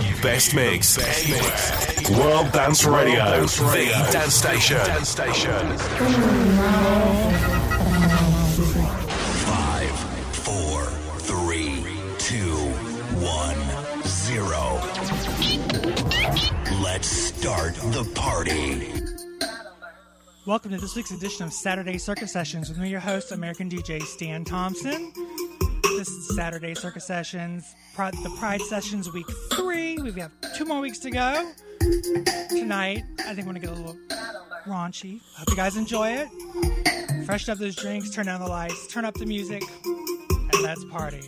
the best mix. World Dance Radio, the dance station. Dance station. Five, four, three, two, one, zero. Let's start the party. Welcome to this week's edition of Saturday Circuit Sessions with me, your host, American DJ Staan Thompson. Saturday Circuit Sessions, the Pride Sessions week three. We have two more weeks to go. Tonight, I think we're going to get a little raunchy. Hope you guys enjoy it. Freshen up those drinks, turn down the lights, turn up the music, and let's party.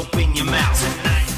open your mouth tonight.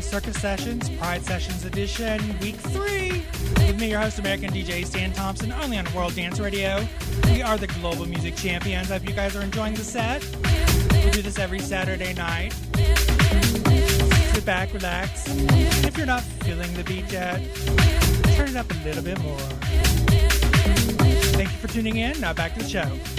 Saturday Circuit Sessions, Pride Sessions Edition, Week 3. With me, your host, American DJ Staan Thompson, only on World Dance Radio. We are the global music champions. I hope you guys are enjoying the set. We do this every Saturday night. Sit back, relax. If you're not feeling the beat yet, turn it up a little bit more. Thank you for tuning in. Now back to the show.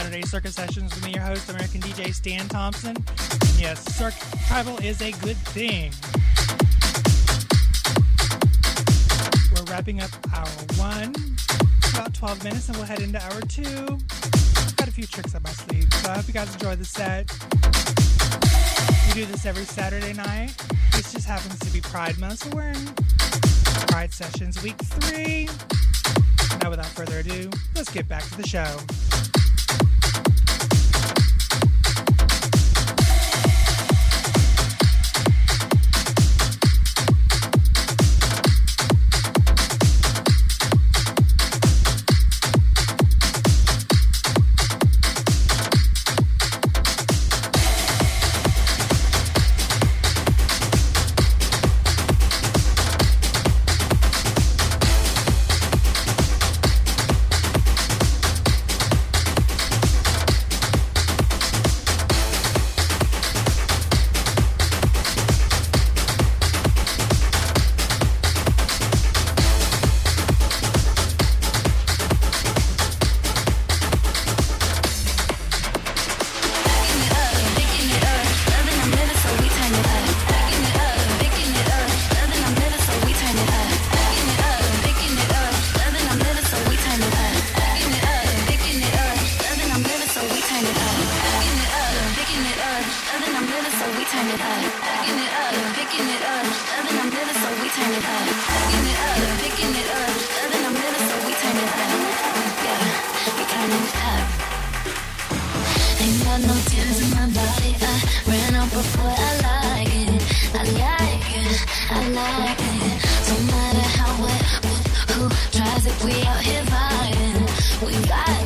Saturday Circuit Sessions with me, your host, American DJ Staan Thompson. And yes, Circ Tribal is a good thing. We're wrapping up hour one, about 12 minutes, and we'll head into hour two. Got a few tricks up my sleeve, so I hope you guys enjoy the set. We do this every Saturday night. This just happens to be Pride Month, so we're in Pride Sessions week three. Now, without further ado, let's get back to the show. Ain't got no tears in my body. I ran out before I it. I like it. I like it. Matter how who we out here vibing. We vibing.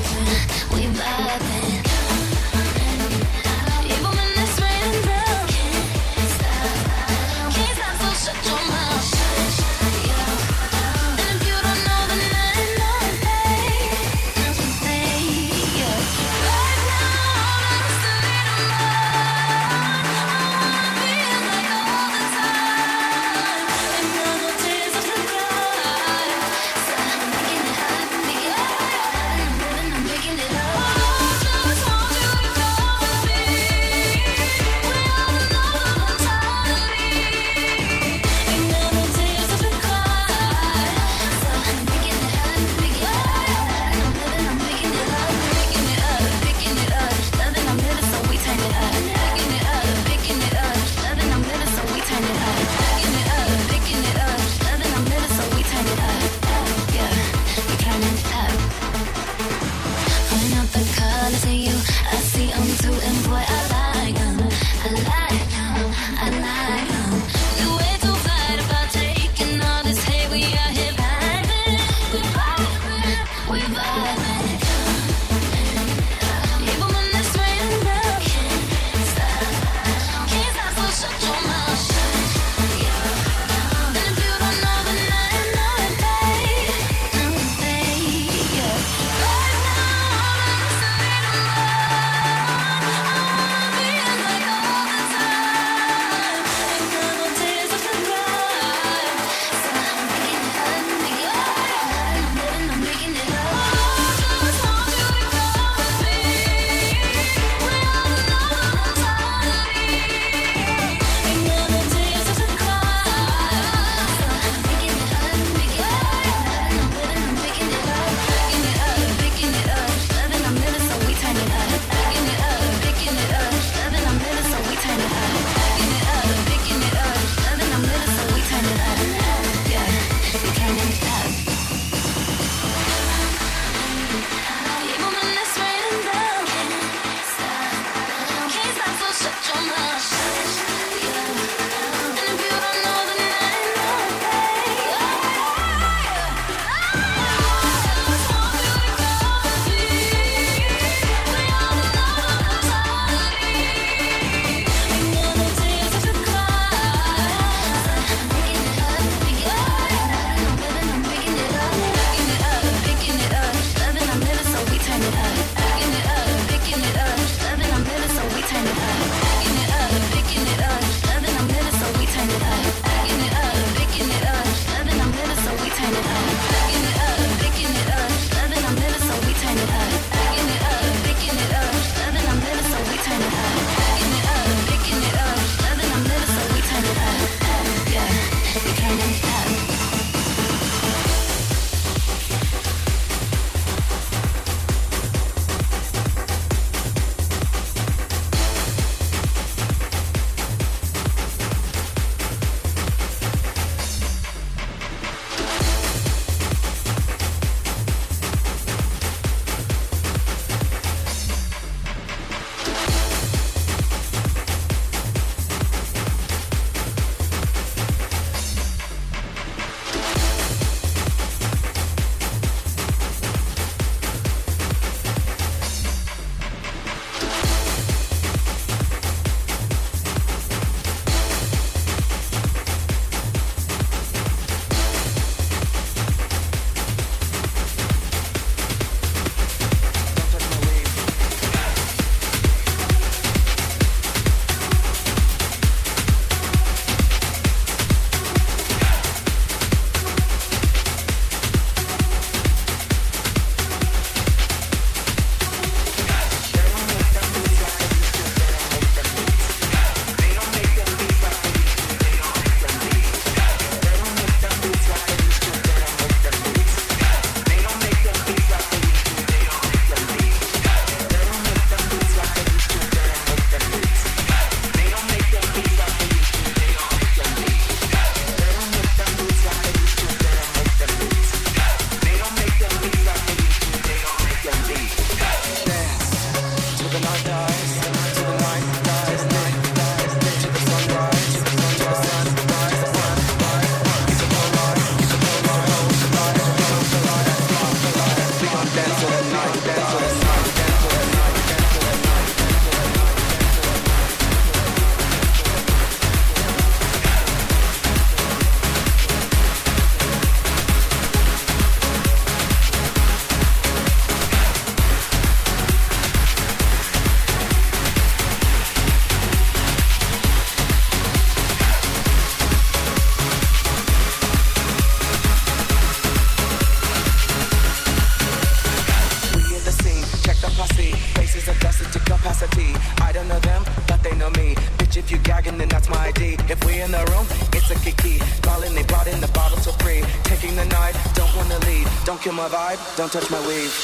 Don't touch my wave.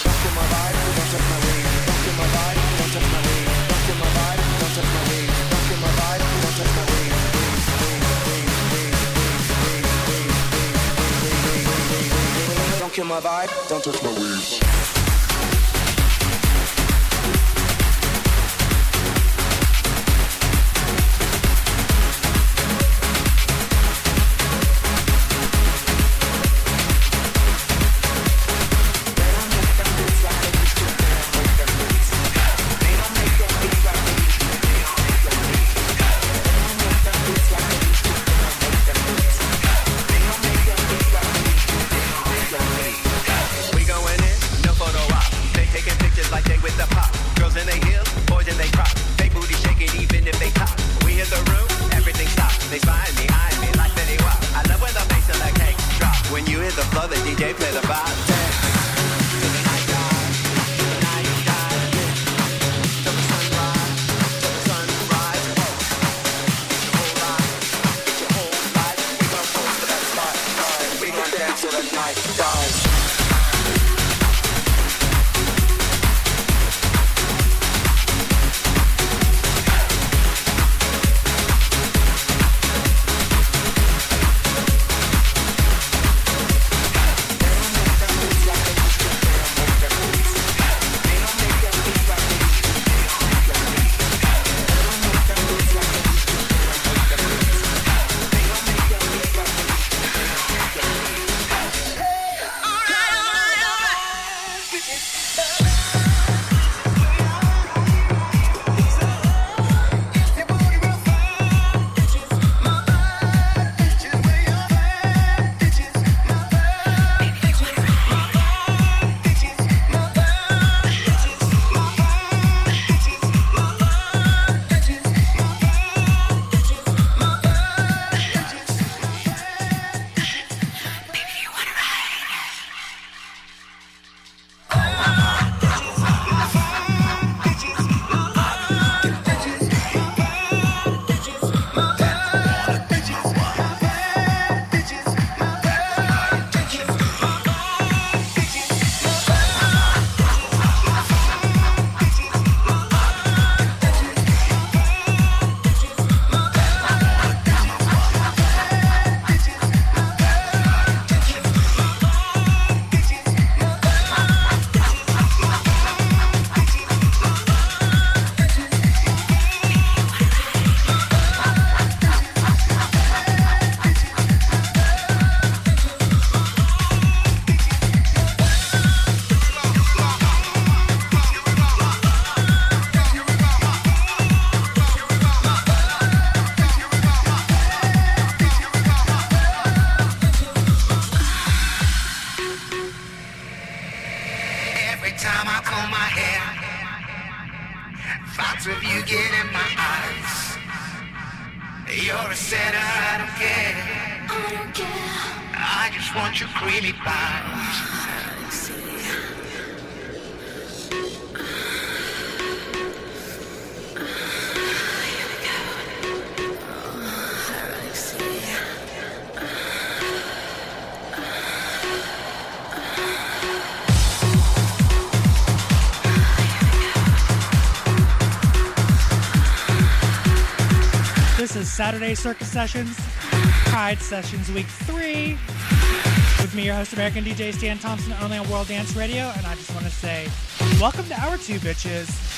Saturday Circuit Sessions, Pride Sessions Week 3. With me, your host, American DJ Staan Thompson, only on World Dance Radio. And I just want to say, welcome to hour 2, bitches.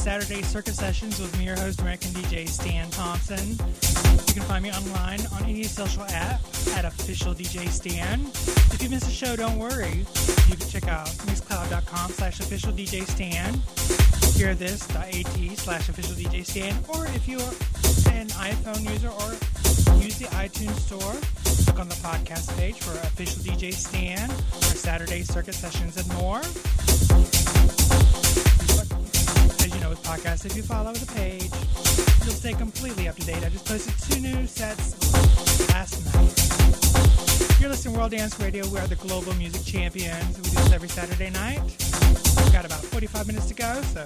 Saturday Circuit Sessions with me, your host, American DJ Staan Thompson. You can find me online on any social app at official DJ Staan. If you miss a show, don't worry. You can check out mixcloud.com slash official DJ Staan, hearthis.at slash official DJ Staan, or if you're an iPhone user or use the iTunes store, click on the podcast page for official DJ Staan, our Saturday Circuit Sessions, and more. Podcasts, if you follow the page, you'll stay completely up to date. I just posted two new sets last night. You're listening to World Dance Radio. We are the global music champions. We do this every Saturday night. We've got about 45 minutes to go, so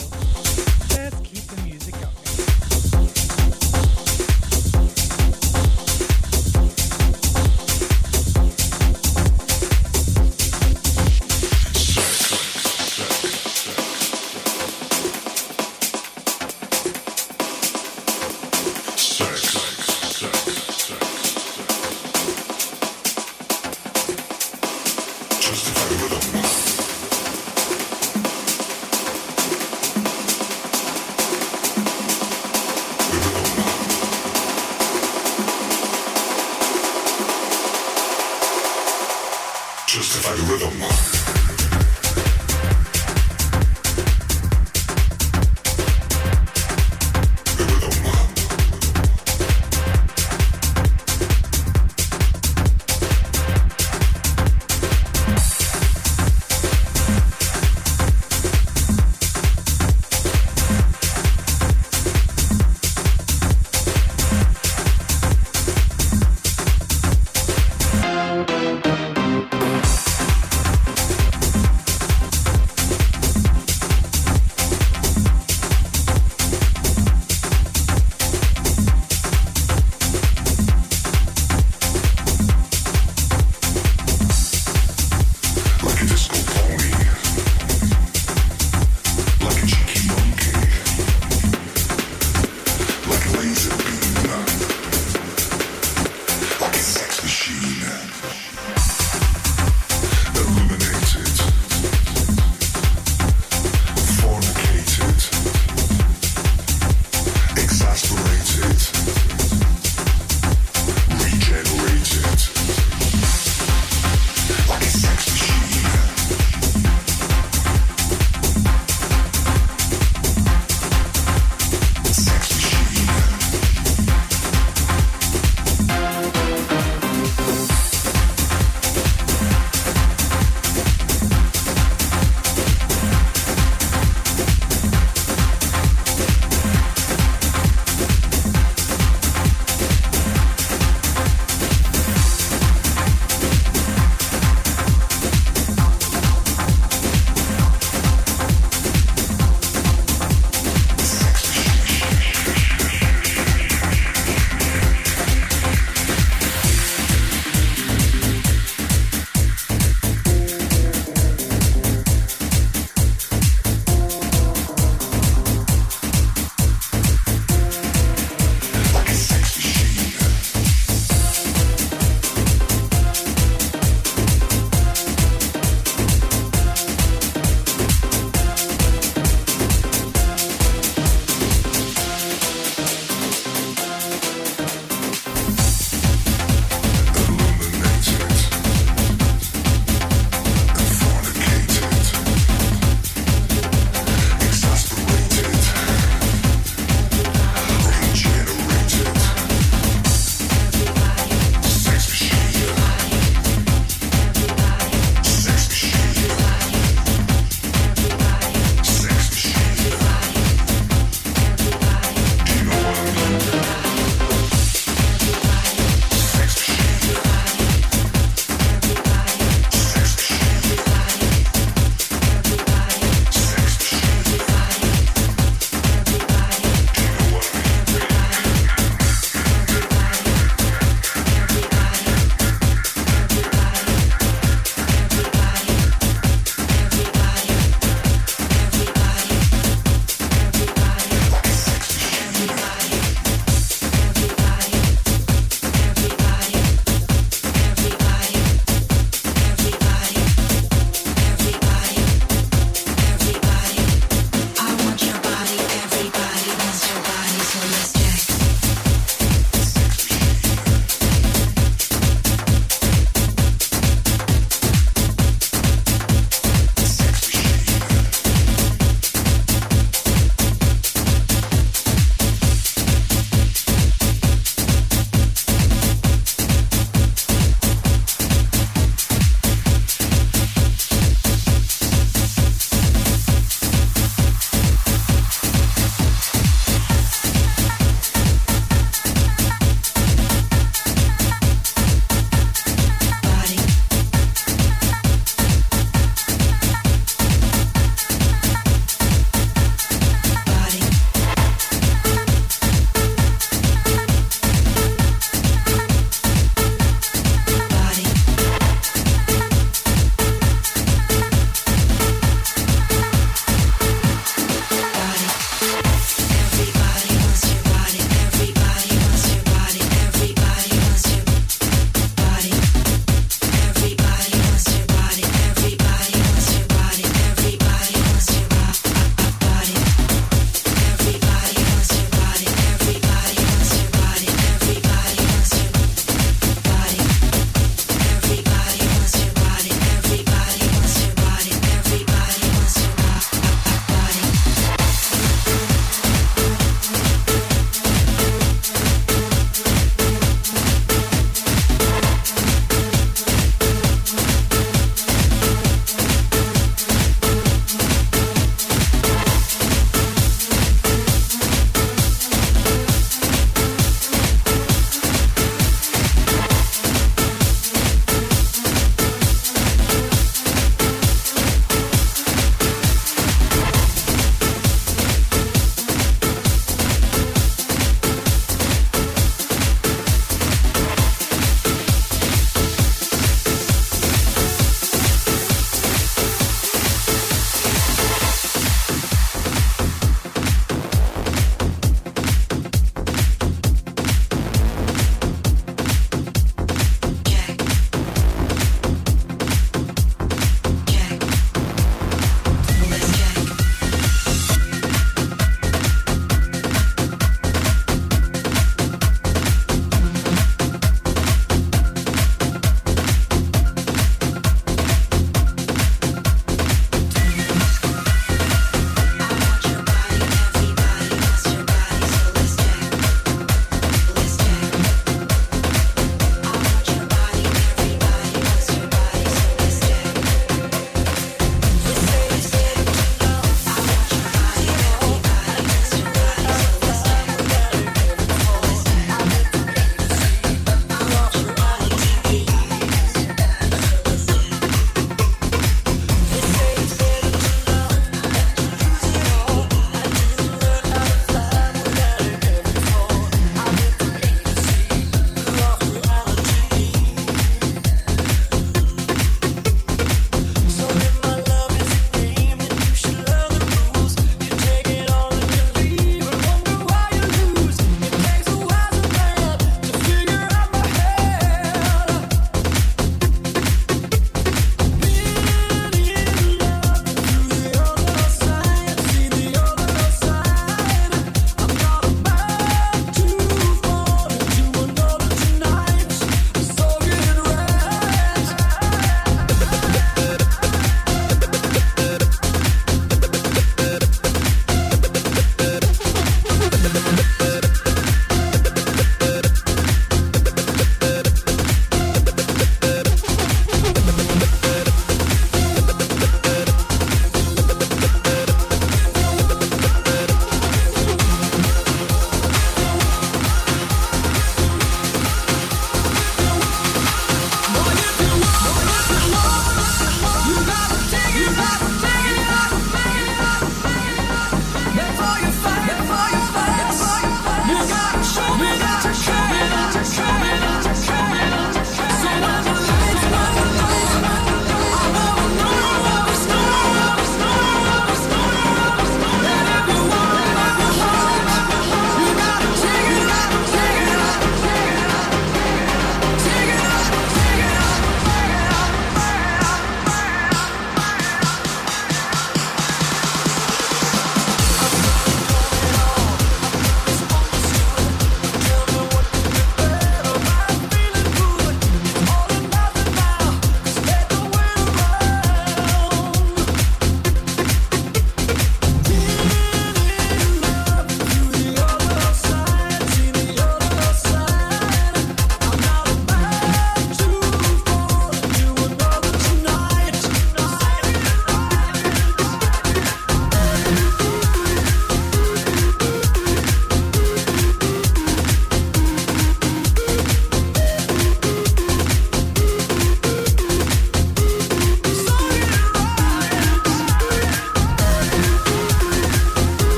let's keep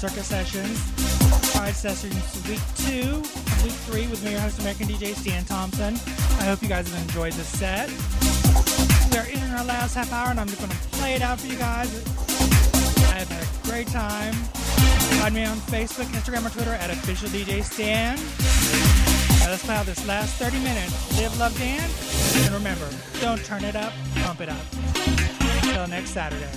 Circuit Sessions, Pride Sessions Week 2, Week 3 with me, your host, American DJ Staan Thompson. I hope you guys have enjoyed this set. We are in our last half hour, and I'm just going to play it out for you guys. I have had a great time. Find me on Facebook, Instagram, or Twitter at official DJ Staan. Now let's play out this last 30 minutes. Live, love, dance. And remember, don't turn it up, pump it up. Until next Saturday.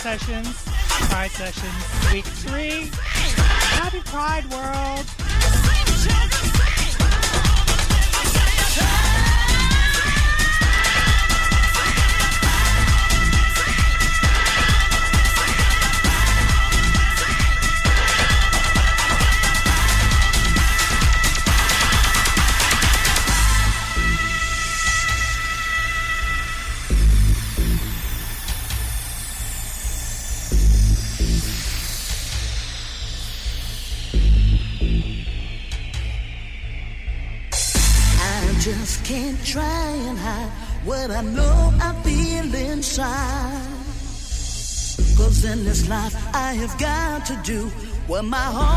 Saturday my heart